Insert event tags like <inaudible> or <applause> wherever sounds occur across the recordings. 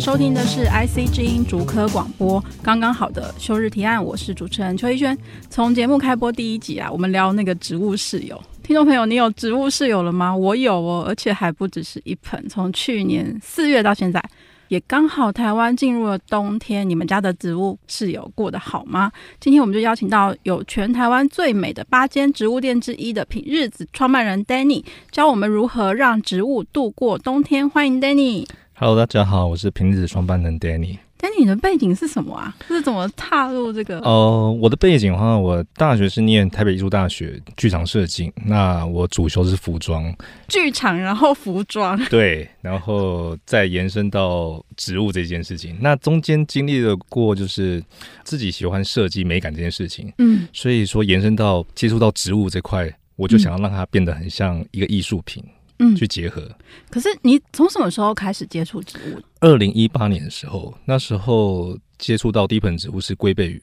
收听的是 IC 之音竹科广播，刚刚好的休日提案，我是主持人邱一轩。从节目开播第一集啊，我们聊那个植物室友，听众朋友，你有植物室友了吗？我有哦，而且还不只是一盆。从去年四月到现在，也刚好台湾进入了冬天，你们家的植物室友过得好吗？今天我们就邀请到有全台湾最美的八间植物店之一的品日子创办人 Danny，教我们如何让植物度过冬天。欢迎 Danny。Hello，大家好，我是平日子创办人 Danny。Danny，你的背景是什么啊？是怎么踏入这个？哦、呃，我的背景的话，我大学是念台北艺术大学剧场设计，那我主修是服装。剧场，然后服装。对，然后再延伸到植物这件事情。那中间经历了过，就是自己喜欢设计美感这件事情。嗯，所以说延伸到接触到植物这块，我就想要让它变得很像一个艺术品。嗯，去结合。可是你从什么时候开始接触植物？二零一八年的时候，那时候接触到第一盆植物是龟背芋。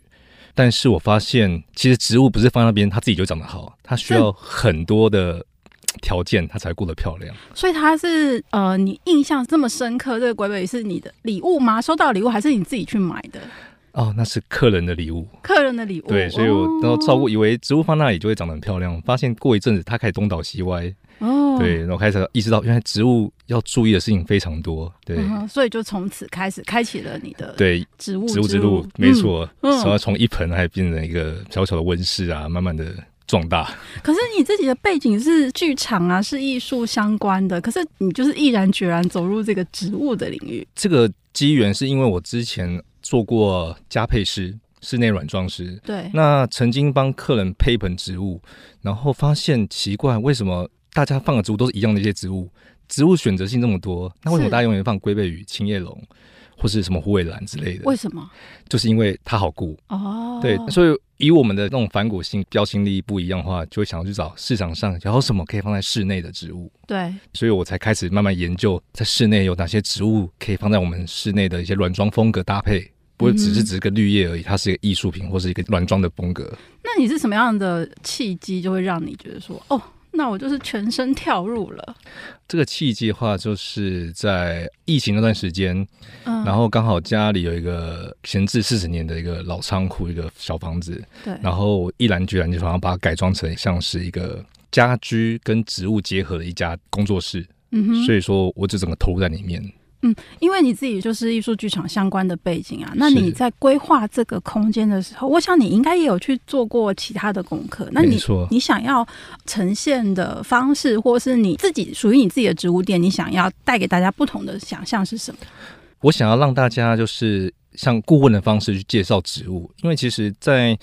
但是我发现，其实植物不是放在那边，它自己就长得好，它需要很多的条件，它才过得漂亮。所以它是呃，你印象这么深刻，这个龟背芋是你的礼物吗？收到礼物还是你自己去买的？哦，那是客人的礼物。客人的礼物。对，所以我都照顾，以为植物放那里就会长得很漂亮，发现过一阵子它开始东倒西歪。哦，对，然后开始意识到，原来植物要注意的事情非常多，对，嗯、所以就从此开始开启了你的对植物植物之路，没错，然后从一盆还变成一个小小的温室啊，慢慢的壮大。可是你自己的背景是剧场啊，是艺术相关的，可是你就是毅然决然走入这个植物的领域。这个机缘是因为我之前做过加配师，室内软装师，对，那曾经帮客人配一盆植物，然后发现奇怪，为什么？大家放的植物都是一样的一些植物，植物选择性这么多，那为什么大家永远放龟背鱼、青叶龙或是什么虎尾兰之类的？为什么？就是因为它好顾哦。对，所以以我们的那种反骨性、标新立异不一样的话，就会想要去找市场上有什么可以放在室内的植物。对，所以我才开始慢慢研究，在室内有哪些植物可以放在我们室内的一些软装风格搭配，不会只是只是个绿叶而已，它是一个艺术品或是一个软装的风格。那你是什么样的契机，就会让你觉得说，哦？那我就是全身跳入了。这个契机的话，就是在疫情那段时间，嗯，然后刚好家里有一个闲置四十年的一个老仓库，一个小房子，对，然后我毅然决然就想要把它改装成像是一个家居跟植物结合的一家工作室，嗯哼，所以说我就整个投入在里面。嗯，因为你自己就是艺术剧场相关的背景啊，那你在规划这个空间的时候，我想你应该也有去做过其他的功课。那你你想要呈现的方式，或是你自己属于你自己的植物店，你想要带给大家不同的想象是什么？我想要让大家就是像顾问的方式去介绍植物，因为其实，在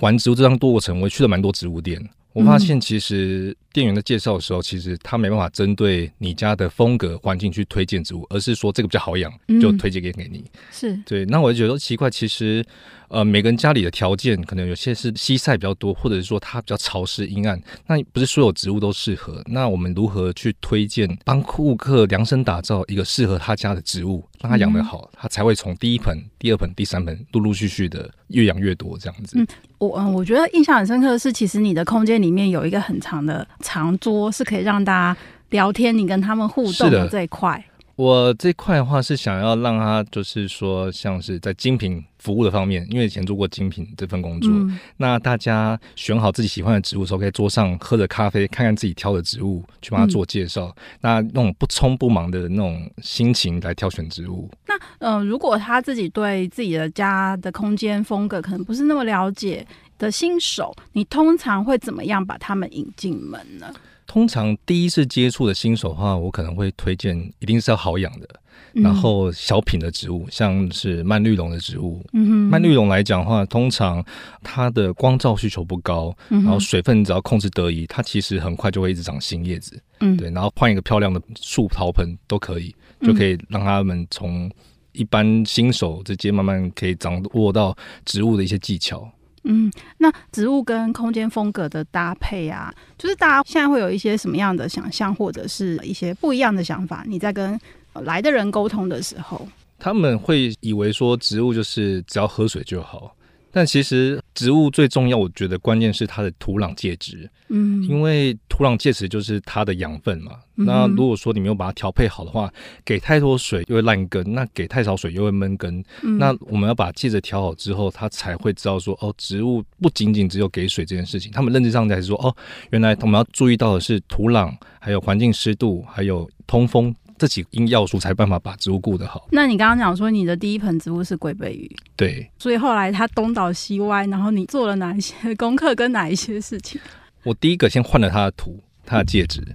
玩植物这趟过程，我也去了蛮多植物店。我发现，其实店员的介绍的时候，其实他没办法针对你家的风格环境去推荐植物，而是说这个比较好养，就推荐给给你。是对。那我就觉得奇怪，其实呃，每个人家里的条件可能有些是西晒比较多，或者是说它比较潮湿阴暗，那不是所有植物都适合。那我们如何去推荐，帮顾客量身打造一个适合他家的植物，让他养得好，他才会从第一盆、第二盆、第三盆陆陆续续的越养越多这样子。嗯我嗯，我觉得印象很深刻的是，其实你的空间里面有一个很长的长桌，是可以让大家聊天，你跟他们互动的这一块。我这块的话是想要让他，就是说，像是在精品服务的方面，因为以前做过精品这份工作，嗯、那大家选好自己喜欢的植物的时候，可以桌上喝着咖啡，看看自己挑的植物，去帮他做介绍。嗯、那那种不匆不忙的那种心情来挑选植物。那嗯、呃，如果他自己对自己的家的空间风格可能不是那么了解的新手，你通常会怎么样把他们引进门呢？通常第一次接触的新手的话，我可能会推荐一定是要好养的，嗯、然后小品的植物，像是蔓绿绒的植物。嗯哼，蔓绿绒来讲的话，通常它的光照需求不高，嗯、然后水分只要控制得宜，它其实很快就会一直长新叶子。嗯，对，然后换一个漂亮的树陶盆都可以，就可以让他们从一般新手直接慢慢可以掌握到植物的一些技巧。嗯，那植物跟空间风格的搭配啊，就是大家现在会有一些什么样的想象，或者是一些不一样的想法？你在跟来的人沟通的时候，他们会以为说植物就是只要喝水就好。但其实植物最重要，我觉得关键是它的土壤介质，嗯，因为土壤介质就是它的养分嘛。嗯、那如果说你没有把它调配好的话，给太多水又会烂根，那给太少水又会闷根。嗯、那我们要把介质调好之后，它才会知道说，哦，植物不仅仅只有给水这件事情，他们认知上才是说，哦，原来我们要注意到的是土壤，还有环境湿度，还有通风。这几个因要素才办法把植物顾得好。那你刚刚讲说你的第一盆植物是龟背鱼，对，所以后来它东倒西歪，然后你做了哪一些 <laughs> 功课跟哪一些事情？我第一个先换了它的土，它的介质。嗯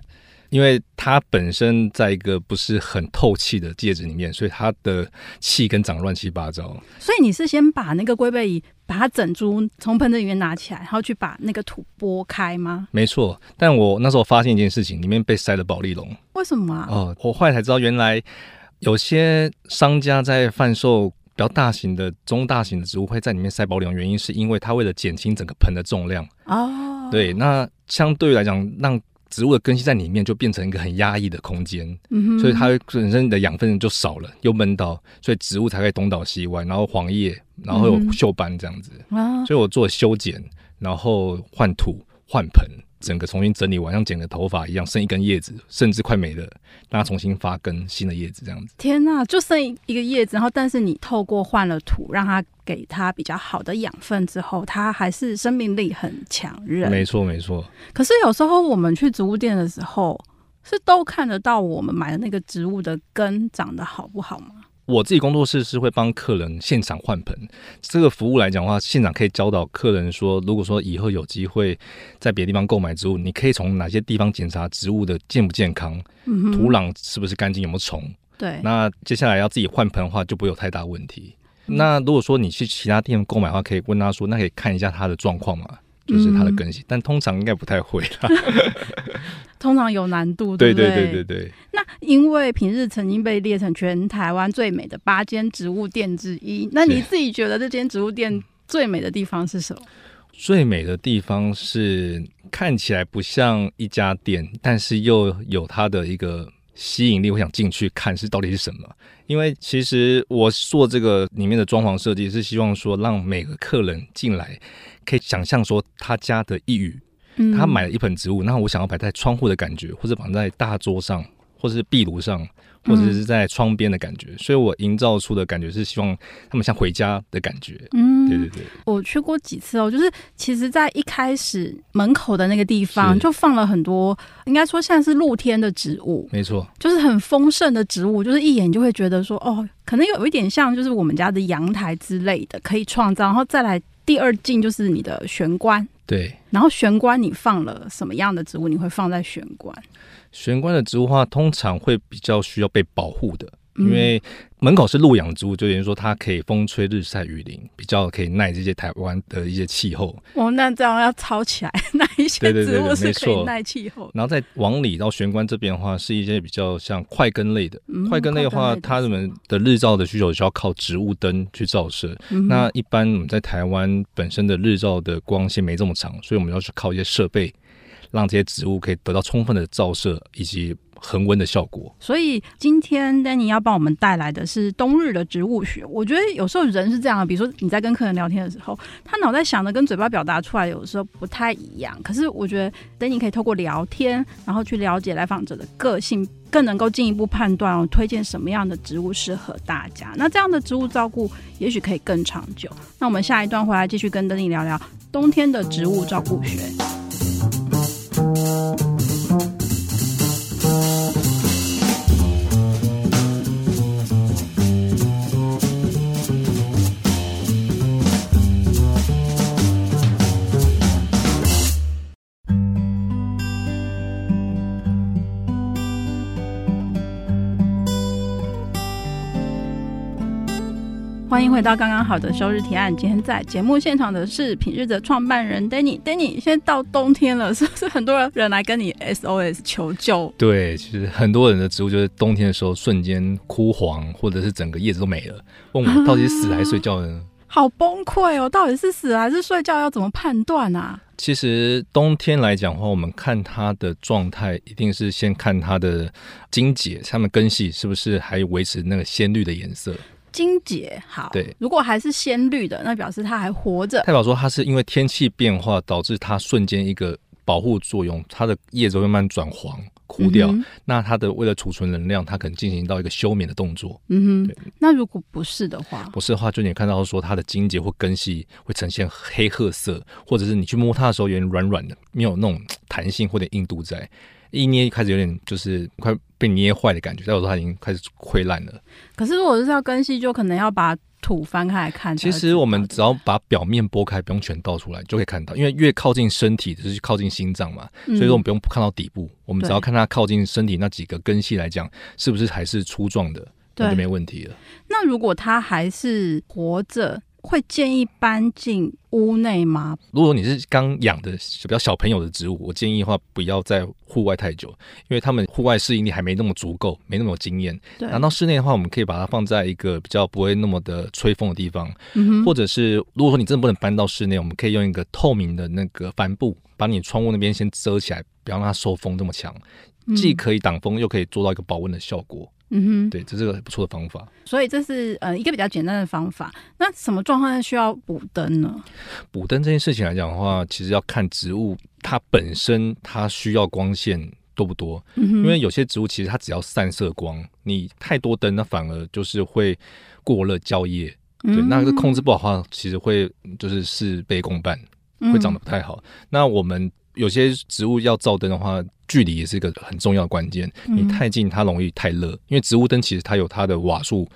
因为它本身在一个不是很透气的介质里面，所以它的气跟长乱七八糟。所以你是先把那个龟背蚁，把它整株从盆子里面拿起来，然后去把那个土拨开吗？没错，但我那时候发现一件事情，里面被塞了保丽龙。为什么啊？哦，我后来才知道，原来有些商家在贩售比较大型的、中大型的植物会在里面塞保丽龙，原因是因为它为了减轻整个盆的重量。哦，对，那相对来讲，让植物的根系在里面就变成一个很压抑的空间，嗯、所以它本身的养分就少了，又闷到，所以植物才会东倒西歪，然后黄叶，然后有锈斑这样子。嗯、所以我做修剪，然后换土换盆。整个重新整理完，像剪个头发一样，剩一根叶子，甚至快没了，让它重新发根新的叶子，这样子。天哪，就剩一个叶子，然后但是你透过换了土，让它给它比较好的养分之后，它还是生命力很强韧。没错，没错。可是有时候我们去植物店的时候，是都看得到我们买的那个植物的根长得好不好吗？我自己工作室是会帮客人现场换盆，这个服务来讲的话，现场可以教导客人说，如果说以后有机会在别的地方购买植物，你可以从哪些地方检查植物的健不健康，嗯、土壤是不是干净，有没有虫。对，那接下来要自己换盆的话，就不会有太大问题。嗯、那如果说你去其他店购买的话，可以问他说，那可以看一下他的状况嘛，就是他的根系，嗯、但通常应该不太会啦。<laughs> 通常有难度，对对？对对对。那因为平日曾经被列成全台湾最美的八间植物店之一，那你自己觉得这间植物店最美的地方是什么？最美的地方是看起来不像一家店，但是又有它的一个吸引力，我想进去看是到底是什么。因为其实我做这个里面的装潢设计，是希望说让每个客人进来可以想象说他家的一隅。他买了一盆植物，那我想要摆在窗户的感觉，或者绑在大桌上，或者是壁炉上，或者是在窗边的感觉，嗯、所以我营造出的感觉是希望他们像回家的感觉。嗯，对对对，我去过几次哦，就是其实，在一开始门口的那个地方就放了很多，应该说现在是露天的植物，没错，就是很丰盛的植物，就是一眼就会觉得说，哦，可能有一点像就是我们家的阳台之类的，可以创造，然后再来第二进就是你的玄关。对，然后玄关你放了什么样的植物？你会放在玄关？玄关的植物的话，通常会比较需要被保护的。因为门口是露养植物，就等于说它可以风吹日晒雨淋，比较可以耐这些台湾的一些气候。哦，那这样要抄起来，<laughs> 那一些植物是可以耐气候。然后再往里到玄关这边的话，是一些比较像块根类的。嗯、块根类的话，它们的日照的需求需要靠植物灯去照射。嗯、那一般我们在台湾本身的日照的光线没这么长，所以我们要去靠一些设备，让这些植物可以得到充分的照射以及。恒温的效果，所以今天 Danny 要帮我们带来的是冬日的植物学。我觉得有时候人是这样的，比如说你在跟客人聊天的时候，他脑袋想的跟嘴巴表达出来有时候不太一样。可是我觉得丹尼可以透过聊天，然后去了解来访者的个性，更能够进一步判断哦，推荐什么样的植物适合大家。那这样的植物照顾也许可以更长久。那我们下一段回来继续跟 Danny 聊聊冬天的植物照顾学。欢欢迎回到刚刚好的休日提案。今天在节目现场的是品日的创办人 Danny。Danny，现在到冬天了，是不是很多人来跟你 SOS 求救？对，其实很多人的植物就是冬天的时候瞬间枯黄，或者是整个叶子都没了。问我到底是死还是睡觉呢？好崩溃哦！到底是死还是睡觉？要怎么判断啊？其实冬天来讲的话，我们看它的状态，一定是先看它的茎节，它们根系是不是还维持那个鲜绿的颜色。茎节好，对，如果还是鲜绿的，那表示它还活着。代表说它是因为天气变化导致它瞬间一个保护作用，它的叶子会慢慢转黄。枯掉，嗯、那它的为了储存能量，它可能进行到一个休眠的动作。嗯哼，那如果不是的话，不是的话，就你看到说它的茎节或根系会呈现黑褐色，或者是你去摸它的时候有点软软的，没有那种弹性或者硬度在，一捏开始有点就是快被捏坏的感觉，代表说它已经开始溃烂了。可是如果是要根系，就可能要把。土翻开来看，其实我们只要把表面剥开，不用全倒出来，就可以看到。因为越靠近身体，就是靠近心脏嘛，所以说我们不用看到底部，嗯、我们只要看它靠近身体那几个根系来讲，是不是还是粗壮的，那就没问题了。那如果它还是活着？会建议搬进屋内吗？如果你是刚养的比较小朋友的植物，我建议的话不要在户外太久，因为他们户外适应力还没那么足够，没那么有经验。对，拿到室内的话，我们可以把它放在一个比较不会那么的吹风的地方，嗯、或者是如果说你真的不能搬到室内，我们可以用一个透明的那个帆布，把你窗户那边先遮起来，不要让它受风这么强，既可以挡风，又可以做到一个保温的效果。嗯哼，对，这是个不错的方法。所以这是呃一个比较简单的方法。那什么状况下需要补灯呢？补灯这件事情来讲的话，其实要看植物它本身它需要光线多不多。嗯哼，因为有些植物其实它只要散射光，你太多灯，那反而就是会过热焦叶。对，那个控制不好的话，其实会就是事倍功半，会长得不太好。嗯、那我们。有些植物要照灯的话，距离也是一个很重要的关键。你太近，它容易太热，因为植物灯其实它有它的瓦数，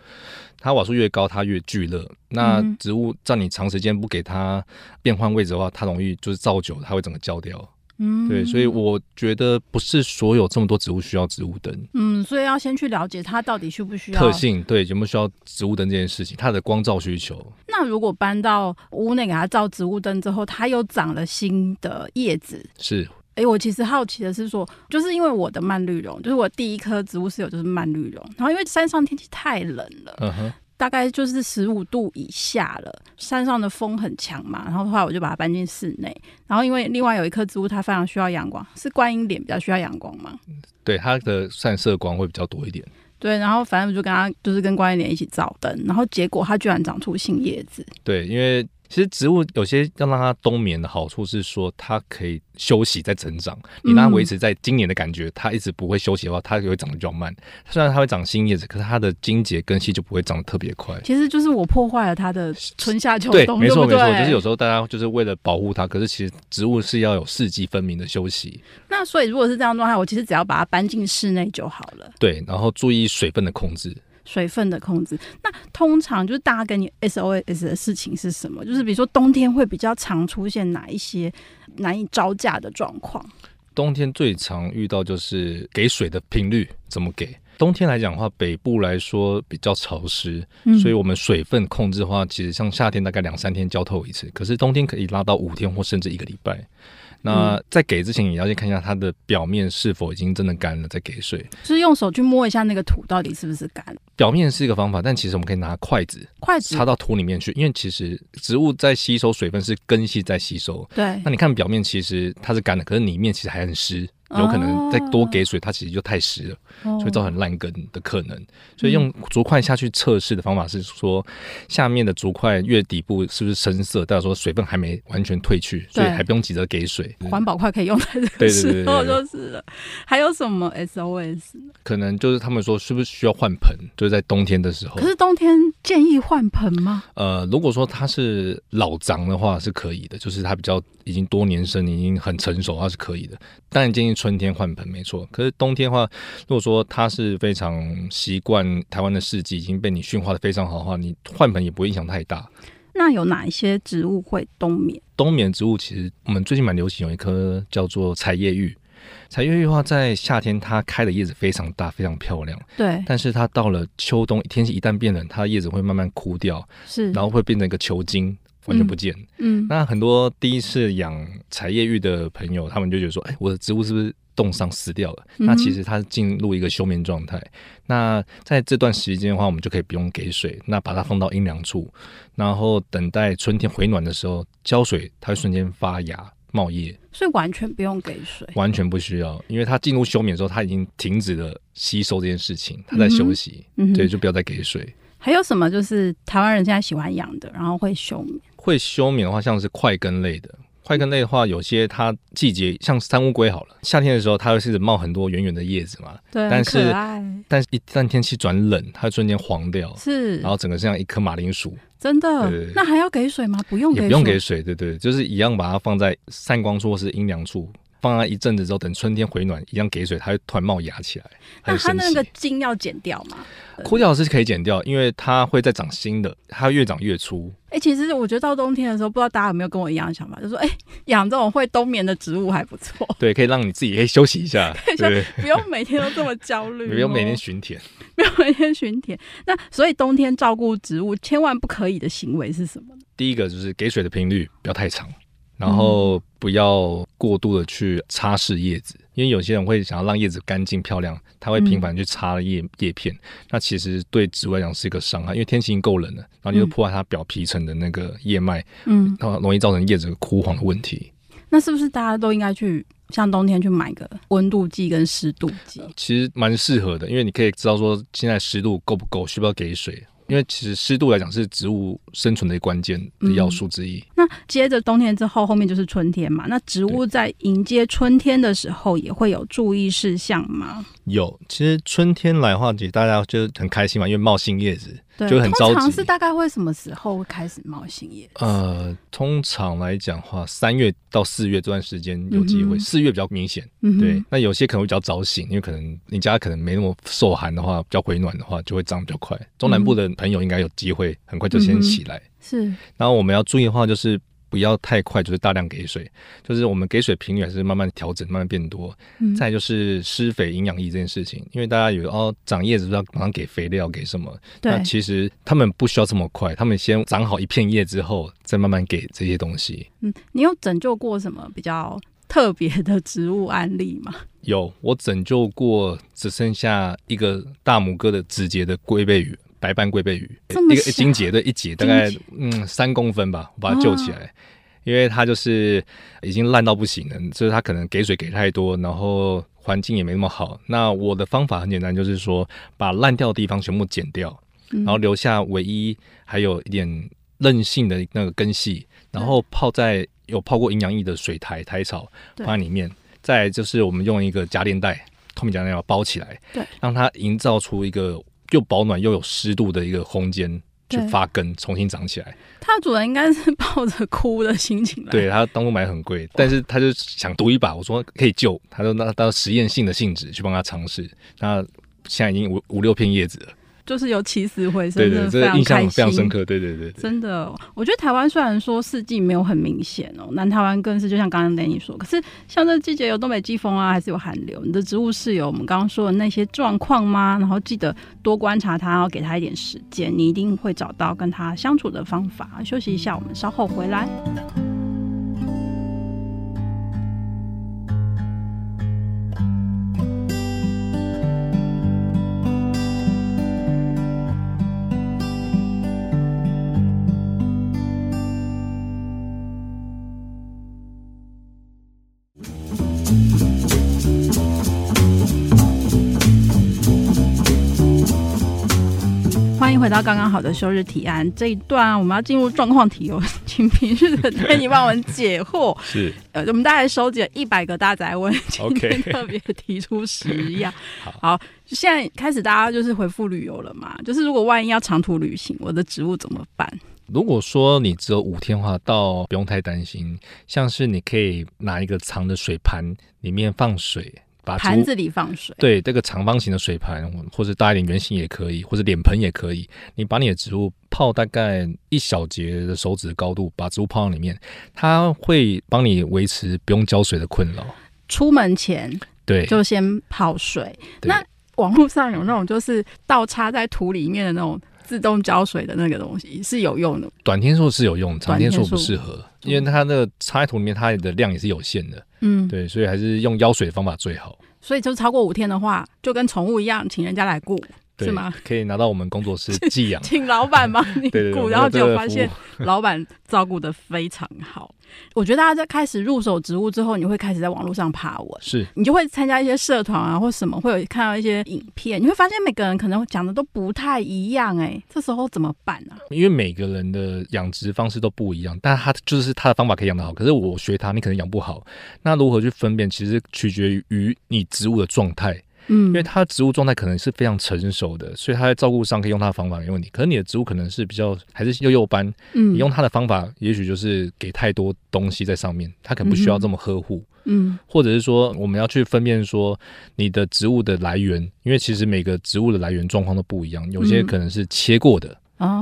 它瓦数越高，它越聚热。那植物在你长时间不给它变换位置的话，它容易就是照久，它会整个焦掉。嗯，对，所以我觉得不是所有这么多植物需要植物灯。嗯，所以要先去了解它到底需不需要特性，对，有没有需要植物灯这件事情，它的光照需求。那如果搬到屋内给它照植物灯之后，它又长了新的叶子，是。哎，我其实好奇的是说，就是因为我的蔓绿绒，就是我第一棵植物室友就是蔓绿绒，然后因为山上天气太冷了，嗯哼。大概就是十五度以下了，山上的风很强嘛，然后后来我就把它搬进室内。然后因为另外有一棵植物，它非常需要阳光，是观音莲比较需要阳光嘛？对，它的散射光会比较多一点。对，然后反正我就跟它就是跟观音莲一起照灯，然后结果它居然长出新叶子。对，因为。其实植物有些要让它冬眠的好处是说，它可以休息再成长。你让它维持在今年的感觉，它一直不会休息的话，它就会长得比较慢。虽然它会长新叶子，可是它的茎节根系就不会长得特别快。其实就是我破坏了它的春夏秋冬。对，没错没错，就是有时候大家就是为了保护它，可是其实植物是要有四季分明的休息。那所以如果是这样状态，我其实只要把它搬进室内就好了。对，然后注意水分的控制。水分的控制，那通常就是大家跟你 SOS 的事情是什么？就是比如说冬天会比较常出现哪一些难以招架的状况？冬天最常遇到就是给水的频率怎么给？冬天来讲的话，北部来说比较潮湿，所以我们水分控制的话，其实像夏天大概两三天浇透一次，可是冬天可以拉到五天或甚至一个礼拜。那在给之前，也要先看一下它的表面是否已经真的干了，再给水。就是用手去摸一下那个土到底是不是干。表面是一个方法，但其实我们可以拿筷子，筷子插到土里面去，因为其实植物在吸收水分是根系在吸收。对。那你看表面其实它是干的，可是里面其实还很湿。有可能再多给水，它其实就太湿了，所以造成烂根的可能。所以用竹筷下去测试的方法是说，下面的竹筷越底部是不是深色，代表说水分还没完全退去，所以还不用急着给水。环保块可以用在这个时候就是了。还有什么 SOS？可能就是他们说是不是需要换盆，就是在冬天的时候。可是冬天建议换盆吗？呃，如果说它是老长的话是可以的，就是它比较已经多年生，已经很成熟，它是可以的。当然建议。春天换盆没错，可是冬天的话，如果说它是非常习惯台湾的四季，已经被你驯化的非常好的话，你换盆也不会影响太大。那有哪一些植物会冬眠？冬眠植物其实我们最近蛮流行，有一棵叫做彩叶玉。彩叶玉的话，在夏天它开的叶子非常大，非常漂亮。对，但是它到了秋冬，天气一旦变冷，它的叶子会慢慢枯掉，是，然后会变成一个球茎，完全不见。嗯，那很多第一次养柴叶玉的朋友，他们就觉得说，哎，我的植物是不是冻伤死掉了？嗯、那其实它是进入一个休眠状态。那在这段时间的话，我们就可以不用给水，那把它放到阴凉处，然后等待春天回暖的时候浇水，它会瞬间发芽。冒叶，所以完全不用给水，完全不需要，因为它进入休眠的时候，它已经停止了吸收这件事情，它在休息，嗯，对，就不要再给水。还有什么就是台湾人现在喜欢养的，然后会休眠？会休眠的话，像是块根类的。块根类的话，有些它季节像三乌龟好了，夏天的时候它会是冒很多圆圆的叶子嘛，对，但是但是一旦天气转冷，它会瞬间黄掉，是，然后整个像一颗马铃薯，真的，那还要给水吗？不用给水，也不用给水，对对，就是一样把它放在散光处或是阴凉处。放它一阵子之后，等春天回暖，一样给水，它会突然冒芽起来。那它那个茎要剪掉吗？<laughs> 枯掉是可以剪掉，因为它会再长新的，它越长越粗。哎、欸，其实我觉得到冬天的时候，不知道大家有没有跟我一样的想法，就说，哎、欸，养这种会冬眠的植物还不错。<laughs> 对，可以让你自己可以休息一下，<laughs> 对，不用每天都这么焦虑，不用每天巡田，不用每天巡田。那所以冬天照顾植物，千万不可以的行为是什么呢？第一个就是给水的频率不要太长。然后不要过度的去擦拭叶子，因为有些人会想要让叶子干净漂亮，他会频繁去擦叶叶片，那其实对植物来讲是一个伤害，因为天气已经够冷了，然后你就破坏它表皮层的那个叶脉，嗯，然后容易造成叶子枯黄的问题。那是不是大家都应该去像冬天去买个温度计跟湿度计？其实蛮适合的，因为你可以知道说现在湿度够不够，需不需要给水。因为其实湿度来讲是植物生存的一关键的要素之一。嗯、那接着冬天之后，后面就是春天嘛。那植物在迎接春天的时候，也会有注意事项吗？有，其实春天来的话，其实大家就很开心嘛，因为冒新叶子。就很着急。通常是大概会什么时候会开始冒新叶？呃，通常来讲的话，三月到四月这段时间有机会，四、嗯、月比较明显。嗯，对。那有些可能会比较早醒，因为可能你家可能没那么受寒的话，比较回暖的话，就会长比较快。中南部的朋友应该有机会很快就先起来。嗯、是。然后我们要注意的话，就是。不要太快，就是大量给水，就是我们给水频率还是慢慢调整，慢慢变多。嗯，再就是施肥营养液这件事情，因为大家以为哦，长叶子不是要马上给肥料给什么？对，那其实他们不需要这么快，他们先长好一片叶之后，再慢慢给这些东西。嗯，你有拯救过什么比较特别的植物案例吗？有，我拯救过只剩下一个大拇哥的指节的龟背鱼。白斑龟背鱼，一个一金节的一节大概嗯三公分吧，我把它救起来，哦、因为它就是已经烂到不行了，就是它可能给水给太多，然后环境也没那么好。那我的方法很简单，就是说把烂掉的地方全部剪掉，然后留下唯一还有一点韧性的那个根系，然后泡在有泡过营养液的水苔苔草放在里面，再就是我们用一个夹链袋透明夹链袋包起来，对，让它营造出一个。又保暖又有湿度的一个空间去发根，重新长起来。它的主人应该是抱着哭的心情来。对，他当初买很贵，但是他就想赌一把。我说可以救，他说那到实验性的性质去帮他尝试。那现在已经五五六片叶子了。就是有起死回生，对对，这个印象非常深刻。对对对，真的，我觉得台湾虽然说四季没有很明显哦，南台湾更是就像刚刚 Danny 说，可是像这季节有东北季风啊，还是有寒流。你的植物是有我们刚刚说的那些状况吗？然后记得多观察它，然后给它一点时间，你一定会找到跟它相处的方法。休息一下，我们稍后回来。回到刚刚好的休日提案这一段，我们要进入状况题哦，请平日的 Danny 帮我们解惑。是，呃，我们大概收集了一百个大宅问，今 <laughs> 天特别提出十样。<laughs> 好，好，现在开始大家就是回复旅游了嘛？就是如果万一要长途旅行，我的植物怎么办？如果说你只有五天的话，倒不用太担心。像是你可以拿一个长的水盘，里面放水。盘子里放水，对，这个长方形的水盘，或者大一点圆形也可以，或者脸盆也可以。你把你的植物泡大概一小节的手指的高度，把植物泡到里面，它会帮你维持不用浇水的困扰。出门前对就先泡水。那网络上有那种就是倒插在土里面的那种自动浇水的那个东西是有用的，短天数是有用，长天数不适合，因为它那个插在土里面，它的量也是有限的。嗯，对，所以还是用浇水的方法最好。所以就超过五天的话，就跟宠物一样，请人家来顾。是吗？可以拿到我们工作室寄养，<laughs> 请老板帮你 <laughs> 雇，然后结果发现老板照顾的非常好。我觉得大家在开始入手植物之后，你会开始在网络上爬文，是你就会参加一些社团啊，或什么，会有看到一些影片，你会发现每个人可能讲的都不太一样，哎，这时候怎么办呢？因为每个人的养殖方式都不一样，但他就是他的方法可以养得好，可是我学他，你可能养不好。那如何去分辨？其实取决于你植物的状态。嗯，因为它的植物状态可能是非常成熟的，所以它在照顾上可以用它的方法没问题。可是你的植物可能是比较还是幼幼斑，嗯，你用它的方法，也许就是给太多东西在上面，它可能不需要这么呵护，嗯，或者是说我们要去分辨说你的植物的来源，因为其实每个植物的来源状况都不一样，有些可能是切过的。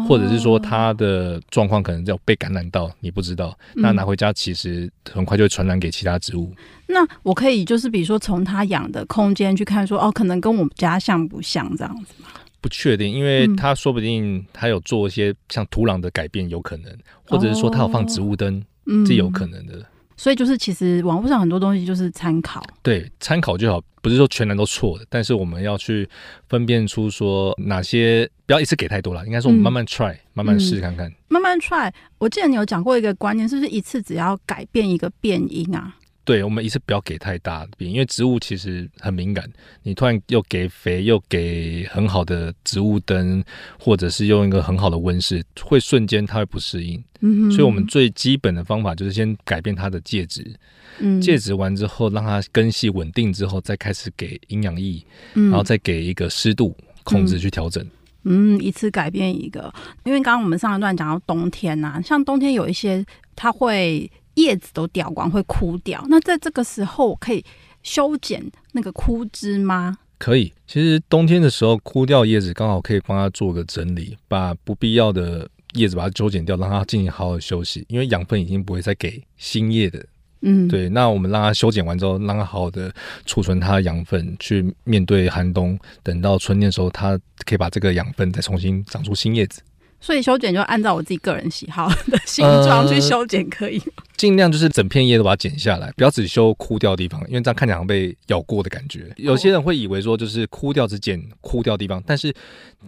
或者是说他的状况可能要被感染到，你不知道，那拿回家其实很快就会传染给其他植物。那我可以就是比如说从他养的空间去看说，哦，可能跟我们家像不像这样子吗？不确定，因为他说不定他有做一些像土壤的改变，有可能，或者是说他有放植物灯，这有可能的。所以就是，其实网络上很多东西就是参考，对，参考就好，不是说全然都错的。但是我们要去分辨出说哪些，不要一次给太多了，应该说我们慢慢 try，、嗯、慢慢试看看、嗯，慢慢 try。我记得你有讲过一个观念，是不是一次只要改变一个变音啊？对，我们一次不要给太大的病，因为植物其实很敏感。你突然又给肥，又给很好的植物灯，或者是用一个很好的温室，会瞬间它会不适应。所以我们最基本的方法就是先改变它的介质。嗯，介质完之后，让它根系稳定之后，再开始给营养液，然后再给一个湿度控制去调整。嗯，一次改变一个，因为刚刚我们上一段讲到冬天呐、啊，像冬天有一些它会。叶子都掉光，会枯掉。那在这个时候可以修剪那个枯枝吗？可以。其实冬天的时候，枯掉叶子刚好可以帮它做个整理，把不必要的叶子把它修剪掉，让它进行好好休息。因为养分已经不会再给新叶的。嗯，对。那我们让它修剪完之后，让它好好的储存它的养分，去面对寒冬。等到春天的时候，它可以把这个养分再重新长出新叶子。所以修剪就按照我自己个人喜好的形状去修剪，可以吗？尽量就是整片叶都把它剪下来，不要只修枯掉的地方，因为这样看起来好像被咬过的感觉。有些人会以为说就是枯掉只剪枯掉的地方，但是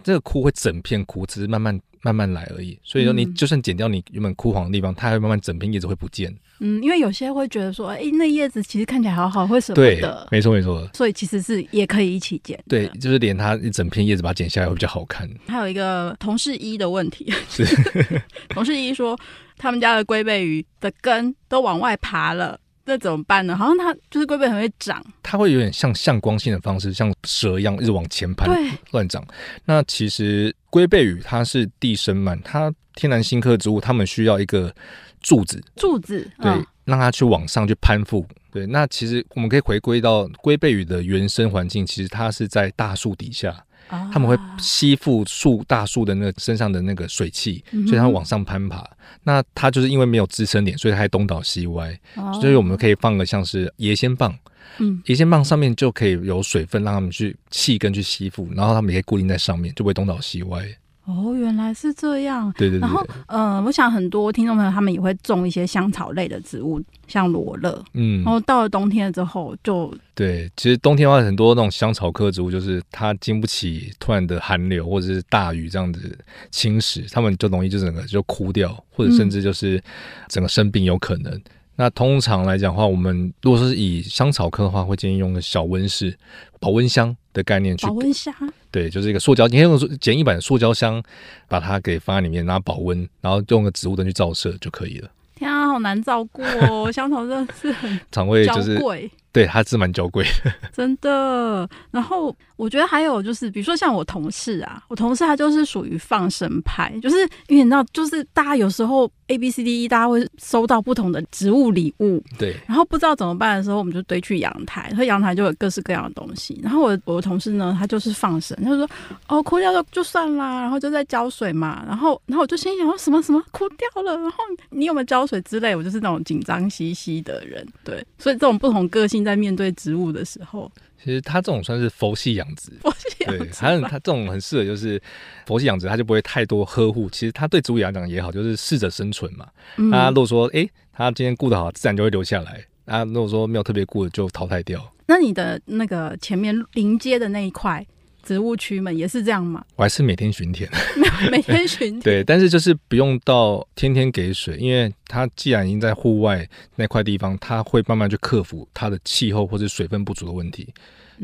这个枯会整片枯，只是慢慢慢慢来而已。所以说你就算剪掉你原本枯黄的地方，它还会慢慢整片叶子会不见。嗯，因为有些会觉得说，哎、欸，那叶子其实看起来好好，会舍不得。没错没错。所以其实是也可以一起剪。对，就是连它一整片叶子把它剪下来会比较好看。还有一个同事一的问题是，<laughs> 同事一说他们家的龟背鱼的根都往外爬了，那怎么办呢？好像它就是龟背很会长，它会有点像向光性的方式，像蛇一样一直往前攀，乱长。那其实龟背鱼它是地生鳗，它天然新科植物，它们需要一个。柱子，柱子，对，嗯、让它去往上去攀附。对，那其实我们可以回归到龟背鱼的原生环境，其实它是在大树底下，啊、他们会吸附树大树的那个身上的那个水汽，嗯、所以它往上攀爬。那它就是因为没有支撑点，所以它还东倒西歪。哦、所以我们可以放个像是椰仙棒，嗯，椰仙棒上面就可以有水分，让它们去气根去吸附，然后它们也可以固定在上面，就不会东倒西歪。哦，原来是这样。对对对。然后，呃，我想很多听众朋友他们也会种一些香草类的植物，像罗勒。嗯。然后到了冬天之后就，就对，其实冬天的话，很多那种香草科植物，就是它经不起突然的寒流或者是大雨这样子侵蚀，它们就容易就整个就枯掉，或者甚至就是整个生病有可能。嗯、那通常来讲的话，我们如果说是以香草科的话，会建议用个小温室保温箱的概念去保温箱。对，就是一个塑胶，你可以用简易版的塑胶箱，把它给放在里面，然后保温，然后用个植物灯去照射就可以了。天啊，好难照顾哦！香草真的是很 <laughs> 肠胃就是贵。对，它是蛮娇贵的，<laughs> 真的。然后我觉得还有就是，比如说像我同事啊，我同事他就是属于放生派，就是因为你知道，就是大家有时候 A B C D E，大家会收到不同的植物礼物，对。然后不知道怎么办的时候，我们就堆去阳台，所以阳台就有各式各样的东西。然后我我的同事呢，他就是放生，他就说哦，枯掉就就算啦，然后就在浇水嘛。然后然后我就心想说什么什么枯掉了，然后你有没有浇水之类？我就是那种紧张兮兮的人，对。所以这种不同个性。心在面对植物的时候？其实他这种算是佛系养殖，<laughs> 佛系养殖，对，还有他这种很适合就是佛系养殖，他就不会太多呵护。其实他对植物来讲也好，就是适者生存嘛。嗯、那如果说哎、欸，他今天顾得好，自然就会留下来。那，如果说没有特别顾的，就淘汰掉。那你的那个前面临街的那一块植物区们也是这样吗？我还是每天巡田，<laughs> 每天巡田。对，但是就是不用到天天给水，因为它既然已经在户外那块地方，它会慢慢去克服它的气候或者水分不足的问题。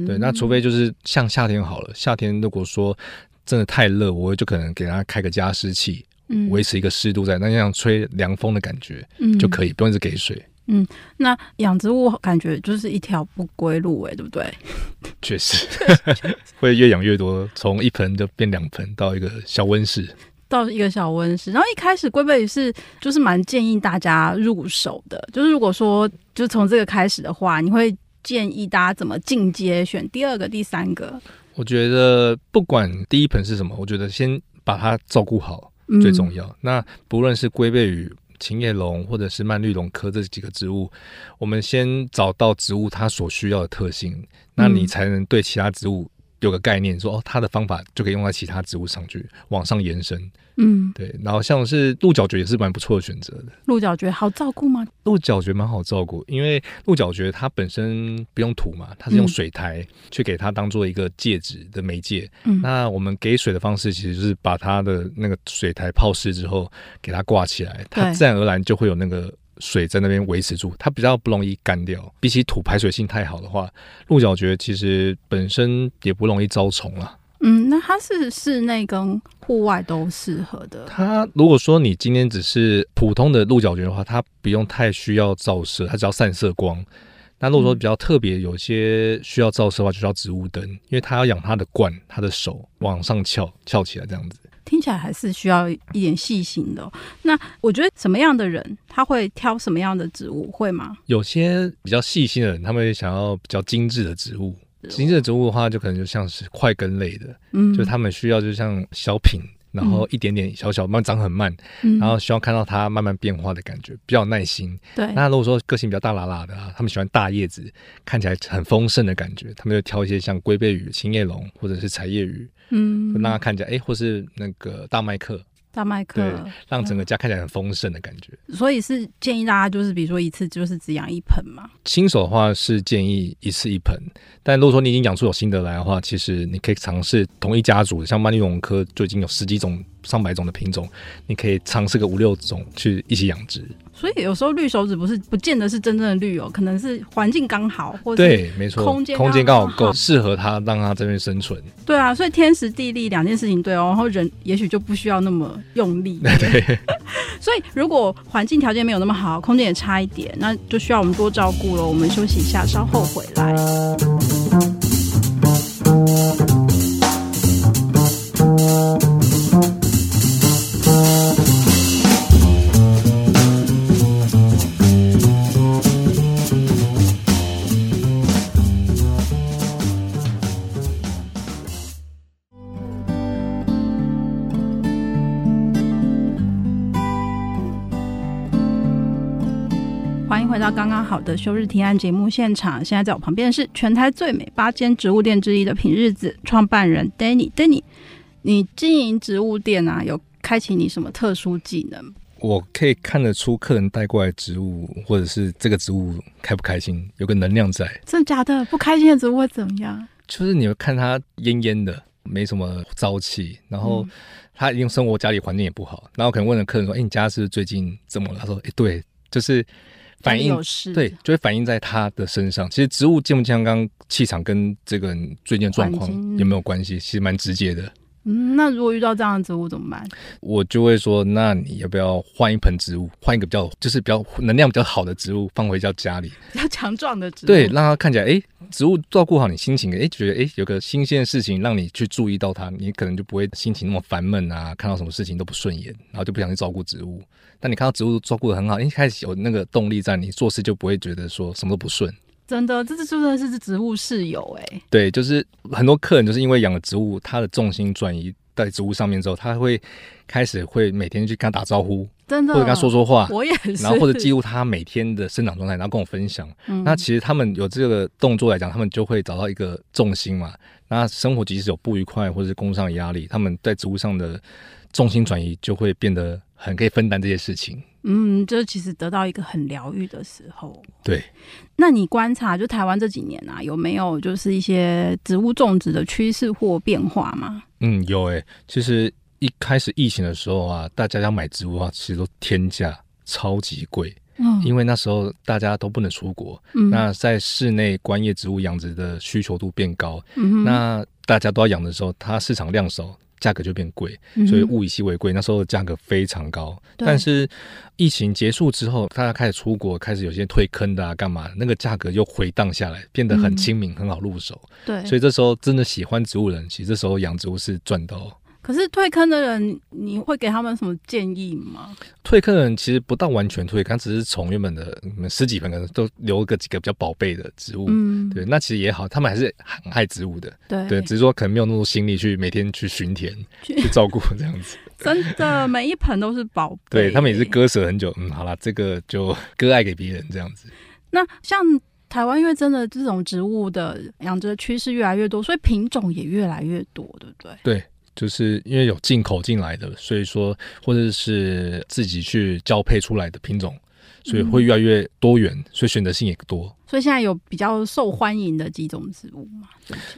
对，那除非就是像夏天好了，夏天如果说真的太热，我就可能给它开个加湿器，嗯，维持一个湿度在，那这样吹凉风的感觉，嗯，就可以，不用一直给水。嗯，那养植物感觉就是一条不归路哎，对不对？<laughs> <laughs> 确实，<laughs> 会越养越多，从一盆就变两盆，到一个小温室，到一个小温室。然后一开始龟背鱼是就是蛮建议大家入手的，就是如果说就从这个开始的话，你会建议大家怎么进阶选第二个、第三个？我觉得不管第一盆是什么，我觉得先把它照顾好最重要。嗯、那不论是龟背鱼。琴叶龙或者是蔓绿绒科这几个植物，我们先找到植物它所需要的特性，那你才能对其他植物有个概念说，说哦，它的方法就可以用在其他植物上去往上延伸。嗯，对。然后像是鹿角蕨也是蛮不错的选择的。鹿角蕨好照顾吗？鹿角蕨蛮好照顾，因为鹿角蕨它本身不用土嘛，它是用水苔去给它当做一个介质的媒介。嗯，那我们给水的方式其实就是把它的那个水苔泡湿之后给它挂起来，它自然而然就会有那个。水在那边维持住，它比较不容易干掉。比起土排水性太好的话，鹿角蕨其实本身也不容易招虫了。嗯，那它是室内跟户外都适合的。它如果说你今天只是普通的鹿角蕨的话，它不用太需要照射，它只要散射光。那如果说比较特别，有些需要照射的话，就叫植物灯，因为它要养它的冠，它的手往上翘翘起来这样子。听起来还是需要一点细心的哦。那我觉得什么样的人他会挑什么样的植物，会吗？有些比较细心的人，他们会想要比较精致的植物。精致的植物的话，就可能就像是块根类的，嗯，就他们需要就像小品。然后一点点小小慢慢长很慢，嗯、然后希望看到它慢慢变化的感觉，比较有耐心。对，那如果说个性比较大喇喇的啊，他们喜欢大叶子，看起来很丰盛的感觉，他们就挑一些像龟背鱼、青叶龙或者是彩叶鱼，嗯，让它看起来哎，或是那个大麦克。大麦克，对，让整个家看起来很丰盛的感觉。所以是建议大家，就是比如说一次就是只养一盆嘛。新手的话是建议一次一盆，但如果说你已经养出有心得来的话，其实你可以尝试同一家族，像蔓绿绒科就已经有十几种、上百种的品种，你可以尝试个五六种去一起养殖。所以有时候绿手指不是不见得是真正的绿哦，可能是环境刚好，或者对，没错，空间空间刚好够适合它，让它这边生存。对啊，所以天时地利两件事情对哦，然后人也许就不需要那么用力。<laughs> 对，对，<laughs> 所以如果环境条件没有那么好，空间也差一点，那就需要我们多照顾了。我们休息一下，稍后回来。刚刚好的休日提案节目现场，现在在我旁边的是全台最美八间植物店之一的品日子创办人 Danny。Danny，你经营植物店啊，有开启你什么特殊技能？我可以看得出客人带过来植物，或者是这个植物开不开心，有个能量在。真的假的？不开心的植物会怎么样？就是你会看它蔫蔫的，没什么朝气，然后他因为生活家里环境也不好，然后可能问了客人说：“哎、欸，你家是，是最近怎么了？”他说：“哎、欸，对，就是。”反应对，就会反映在他的身上。其实植物健不健康，气场跟这个人最近状况有没有关系？其实蛮直接的。嗯，那如果遇到这样的植物怎么办？我就会说，那你要不要换一盆植物，换一个比较就是比较能量比较好的植物放回到家里，比较强壮的植物。对，让它看起来，哎，植物照顾好你心情，哎，觉得哎有个新鲜的事情让你去注意到它，你可能就不会心情那么烦闷啊，看到什么事情都不顺眼，然后就不想去照顾植物。但你看到植物照顾得很好，一开始有那个动力在，你做事就不会觉得说什么都不顺。真的，这是真的是植物室友哎。对，就是很多客人就是因为养了植物，他的重心转移在植物上面之后，他会开始会每天去跟他打招呼，真的，或者跟他说说话，我也是，然后或者记录他每天的生长状态，然后跟我分享。嗯、那其实他们有这个动作来讲，他们就会找到一个重心嘛。那生活即使有不愉快或者是工作上的压力，他们在植物上的重心转移就会变得很可以分担这些事情。嗯，这其实得到一个很疗愈的时候。对，那你观察就台湾这几年啊，有没有就是一些植物种植的趋势或变化吗？嗯，有诶、欸。其实一开始疫情的时候啊，大家要买植物啊，其实都天价，超级贵。嗯，因为那时候大家都不能出国，嗯，那在室内观叶植物养殖的需求度变高，嗯，那大家都要养的时候，它市场量少。价格就变贵，所以物以稀为贵。那时候的价格非常高，但是疫情结束之后，大家开始出国，开始有些退坑的啊，干嘛？那个价格又回荡下来，变得很亲民，很好入手。对，所以这时候真的喜欢植物人，其实这时候养植物是赚到。可是退坑的人，你会给他们什么建议吗？退坑的人其实不到完全退坑，只是从原本的十几盆可能都留个几个比较宝贝的植物。嗯，对，那其实也好，他们还是很爱植物的。对对，只是说可能没有那么多心力去每天去巡田去，<laughs> 去照顾这样子。<laughs> 真的，每一盆都是宝贝。对，他们也是割舍很久。嗯，好了，这个就割爱给别人这样子。那像台湾，因为真的这种植物的养殖趋势越来越多，所以品种也越来越多，对不对？对。就是因为有进口进来的，所以说或者是自己去交配出来的品种，所以会越来越多元，所以选择性也多。所以现在有比较受欢迎的几种植物吗？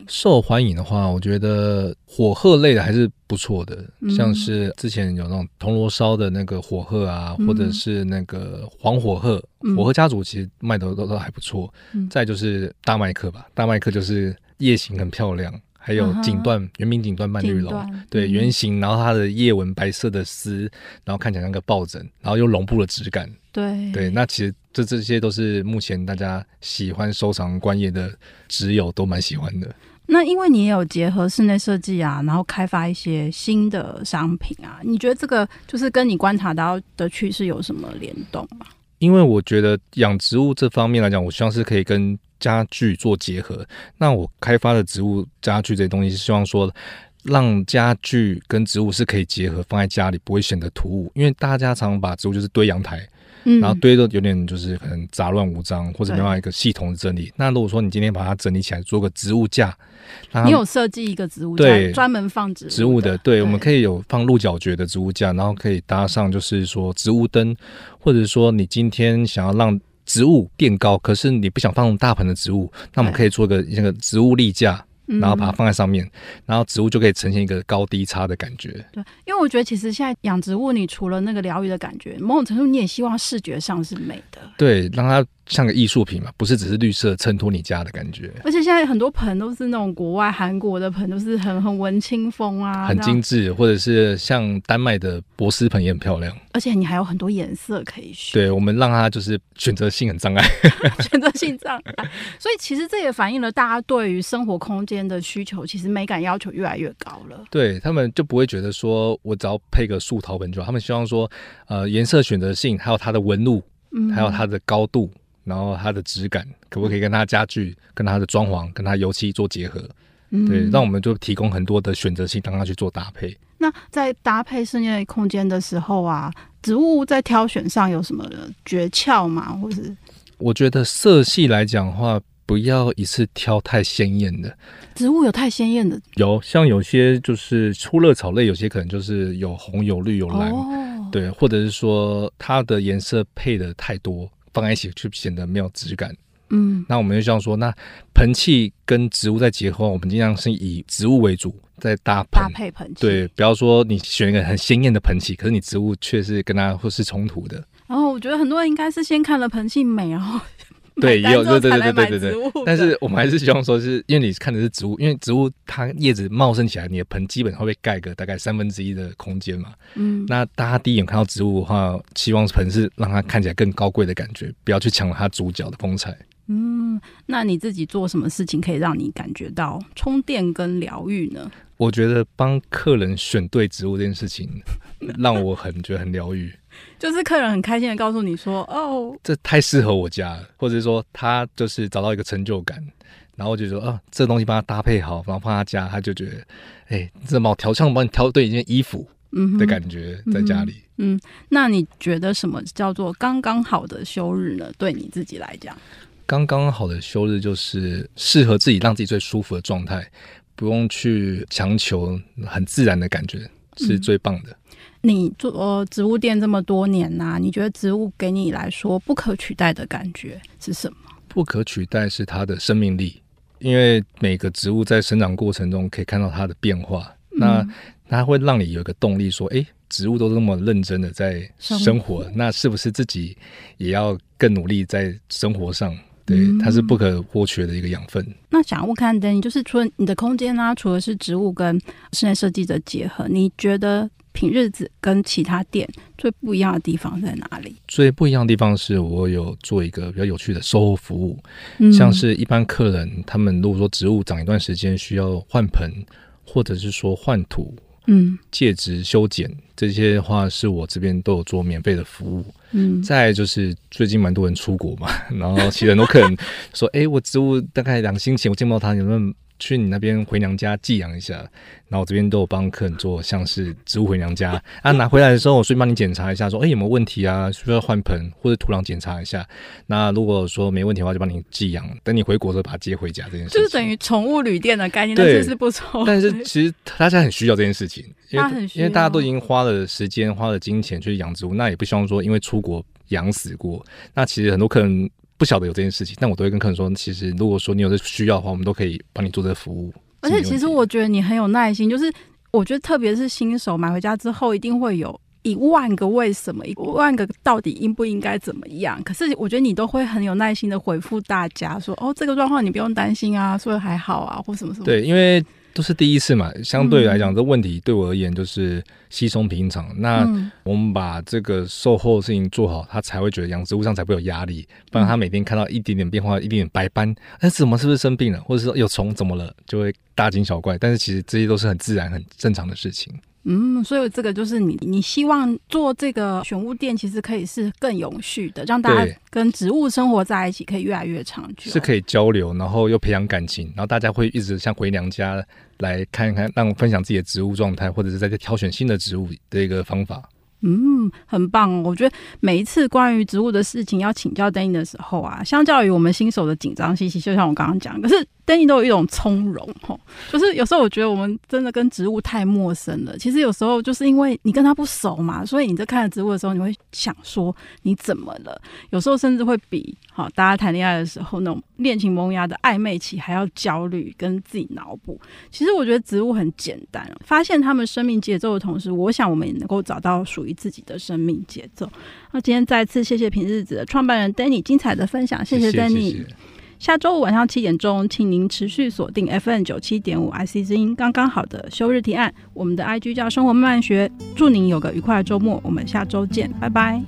受欢迎的话，我觉得火鹤类的还是不错的，嗯，像是之前有那种铜锣烧的那个火鹤啊，或者是那个黄火鹤，嗯，火鹤家族其实卖的都都还不错，嗯。再就是大麦克吧，大麦克就是叶形很漂亮。还有锦缎，圆名锦缎蔓绿绒，对，圆形，然后它的叶纹白色的丝，然后看起来像个抱枕，然后又绒布的质感，对。对，那其实这这些都是目前大家喜欢收藏观叶的植友都蛮喜欢的。那因为你也有结合室内设计啊，然后开发一些新的商品啊，你觉得这个就是跟你观察到的趋势有什么联动吗？因为我觉得养植物这方面来讲，我希望是可以跟家具做结合。那我开发的植物家具这些东西，是希望说让家具跟植物是可以结合，放在家里不会显得突兀。因为大家常常把植物就是堆阳台。然后堆的有点就是可能杂乱无章，或者没有一个系统的整理。那如果说你今天把它整理起来，做个植物架，你有设计一个植物架，对，专门放植物植物的，对，我们可以有放鹿角蕨的植物架，然后可以搭上就是说植物灯，或者说你今天想要让植物垫高，可是你不想放大盆的植物，那我们可以做个那个植物立架。然后把它放在上面，嗯，然后植物就可以呈现一个高低差的感觉。对，因为我觉得其实现在养植物，你除了那个疗愈的感觉，某种程度你也希望视觉上是美的。对，让它。像个艺术品嘛，不是只是绿色衬托你家的感觉。而且现在很多盆都是那种国外韩国的盆，都是很很文青风啊，很精致，或者是像丹麦的博斯盆也很漂亮。而且你还有很多颜色可以选。对，我们让它就是选择性很障碍，<laughs> <laughs> 选择性障碍。所以其实这也反映了大家对于生活空间的需求，其实美感要求越来越高了。对，他们就不会觉得说我只要配个树陶盆就好，他们希望说呃颜色选择性，还有它的纹路，嗯，还有它的高度。然后它的质感可不可以跟它家具、跟它的装潢、跟它油漆做结合？嗯，对，让我们就提供很多的选择性，让它去做搭配。那在搭配室内空间的时候啊，植物在挑选上有什么诀窍吗？或是我觉得色系来讲的话，不要一次挑太鲜艳的。植物有太鲜艳的？有，像有些就是粗热草类，有些可能就是有红、有绿、有蓝，哦，对，或者是说它的颜色配的太多。放在一起就显得没有质感。嗯，那我们就这样说，那盆器跟植物在结合，我们尽量是以植物为主，再搭盆搭配盆器。对，不要说你选一个很鲜艳的盆器，可是你植物却是跟它或是冲突的。然后我觉得很多人应该是先看了盆器美，然后。<laughs> 对，也有对对对对对对对。但是我们还是希望说，是因为你看的是植物，因为植物它叶子茂盛起来，你的盆基本上会被盖个大概三分之一的空间嘛。嗯。那大家第一眼看到植物的话，希望盆是让它看起来更高贵的感觉，不要去抢了它主角的风采。嗯，那你自己做什么事情可以让你感觉到充电跟疗愈呢？我觉得帮客人选对植物这件事情，<laughs> 让我很觉得很疗愈。就是客人很开心的告诉你说：“哦，这太适合我家了。”或者是说他就是找到一个成就感，然后就说：“啊，这东西帮他搭配好，然后放他家，他就觉得，哎，这帮我调，像帮你挑对一件衣服，的感觉在家里。嗯，嗯，那你觉得什么叫做刚刚好的休日呢？对你自己来讲，刚刚好的休日就是适合自己，让自己最舒服的状态，不用去强求，很自然的感觉是最棒的。嗯、你做呃植物店这么多年呐、啊，你觉得植物给你来说不可取代的感觉是什么？不可取代是它的生命力，因为每个植物在生长过程中可以看到它的变化，嗯、那它会让你有一个动力，说：“哎，植物都这么认真的在生活，生那是不是自己也要更努力在生活上？”对，它是不可或缺的一个养分。嗯、那想问看 Danny，就是除了你的空间啊，除了是植物跟室内设计的结合，你觉得？品日子跟其他店最不一样的地方在哪里？最不一样的地方是我有做一个比较有趣的售后服务，嗯、像是一般客人他们如果说植物长一段时间需要换盆，或者是说换土、嗯，借植修剪这些的话，是我这边都有做免费的服务。嗯，再就是最近蛮多人出国嘛，然后其实很多客人说，哎、欸，我植物大概两个星期我见不到他，有没有？去你那边回娘家寄养一下，然后我这边都有帮客人做，像是植物回娘家 <laughs> 啊，拿回来的时候我顺便帮你检查一下，说哎、欸、有没有问题啊？需要换盆或者土壤检查一下。那如果说没问题的话，就帮你寄养，等你回国的时候把它接回家。这件事就是等于宠物旅店的概念，对但是是不错。但是其实大家很需要这件事情，因为 <laughs> 因为大家都已经花了时间、花了金钱去养植物，那也不希望说因为出国养死过。那其实很多客人。不晓得有这件事情，但我都会跟客人说，其实如果说你有这需要的话，我们都可以帮你做这个服务。而且其实我觉得你很有耐心，就是我觉得特别是新手买回家之后，一定会有一万个为什么，一万个到底应不应该怎么样。可是我觉得你都会很有耐心的回复大家说，哦，这个状况你不用担心啊，所以还好啊，或什么什么。对，因为。都是第一次嘛，相对来讲，这问题对我而言就是稀松平常。嗯、那我们把这个售后的事情做好，他才会觉得养植物上才不会有压力。不然他每天看到一点点变化，一点点白斑，哎，怎么是不是生病了，或者说有虫怎么了，就会大惊小怪。但是其实这些都是很自然、很正常的事情。嗯，所以这个就是你，你希望做这个选物店，其实可以是更永续的，让大家跟植物生活在一起，可以越来越长久，是可以交流，然后又培养感情，然后大家会一直像回娘家来看一看，让我分享自己的植物状态，或者是在这挑选新的植物的一个方法。嗯，很棒。我觉得每一次关于植物的事情要请教 Danny 的时候啊，相较于我们新手的紧张兮兮，就像我刚刚讲，可是。Danny 都有一种从容，吼，就是有时候我觉得我们真的跟植物太陌生了。其实有时候就是因为你跟它不熟嘛，所以你在看着植物的时候，你会想说你怎么了？有时候甚至会比好大家谈恋爱的时候那种恋情萌芽的暧昧期还要焦虑，跟自己脑补。其实我觉得植物很简单，发现它们生命节奏的同时，我想我们也能够找到属于自己的生命节奏。那今天再次谢谢平日子的创办人 Danny 精彩的分享，谢谢 Danny。谢谢谢谢下周五晚上七点钟，请您持续锁定 FN 九七点五 IC 之音，刚刚好的休日提案。我们的 IG 叫生活慢慢学，祝您有个愉快的周末，我们下周见，拜拜。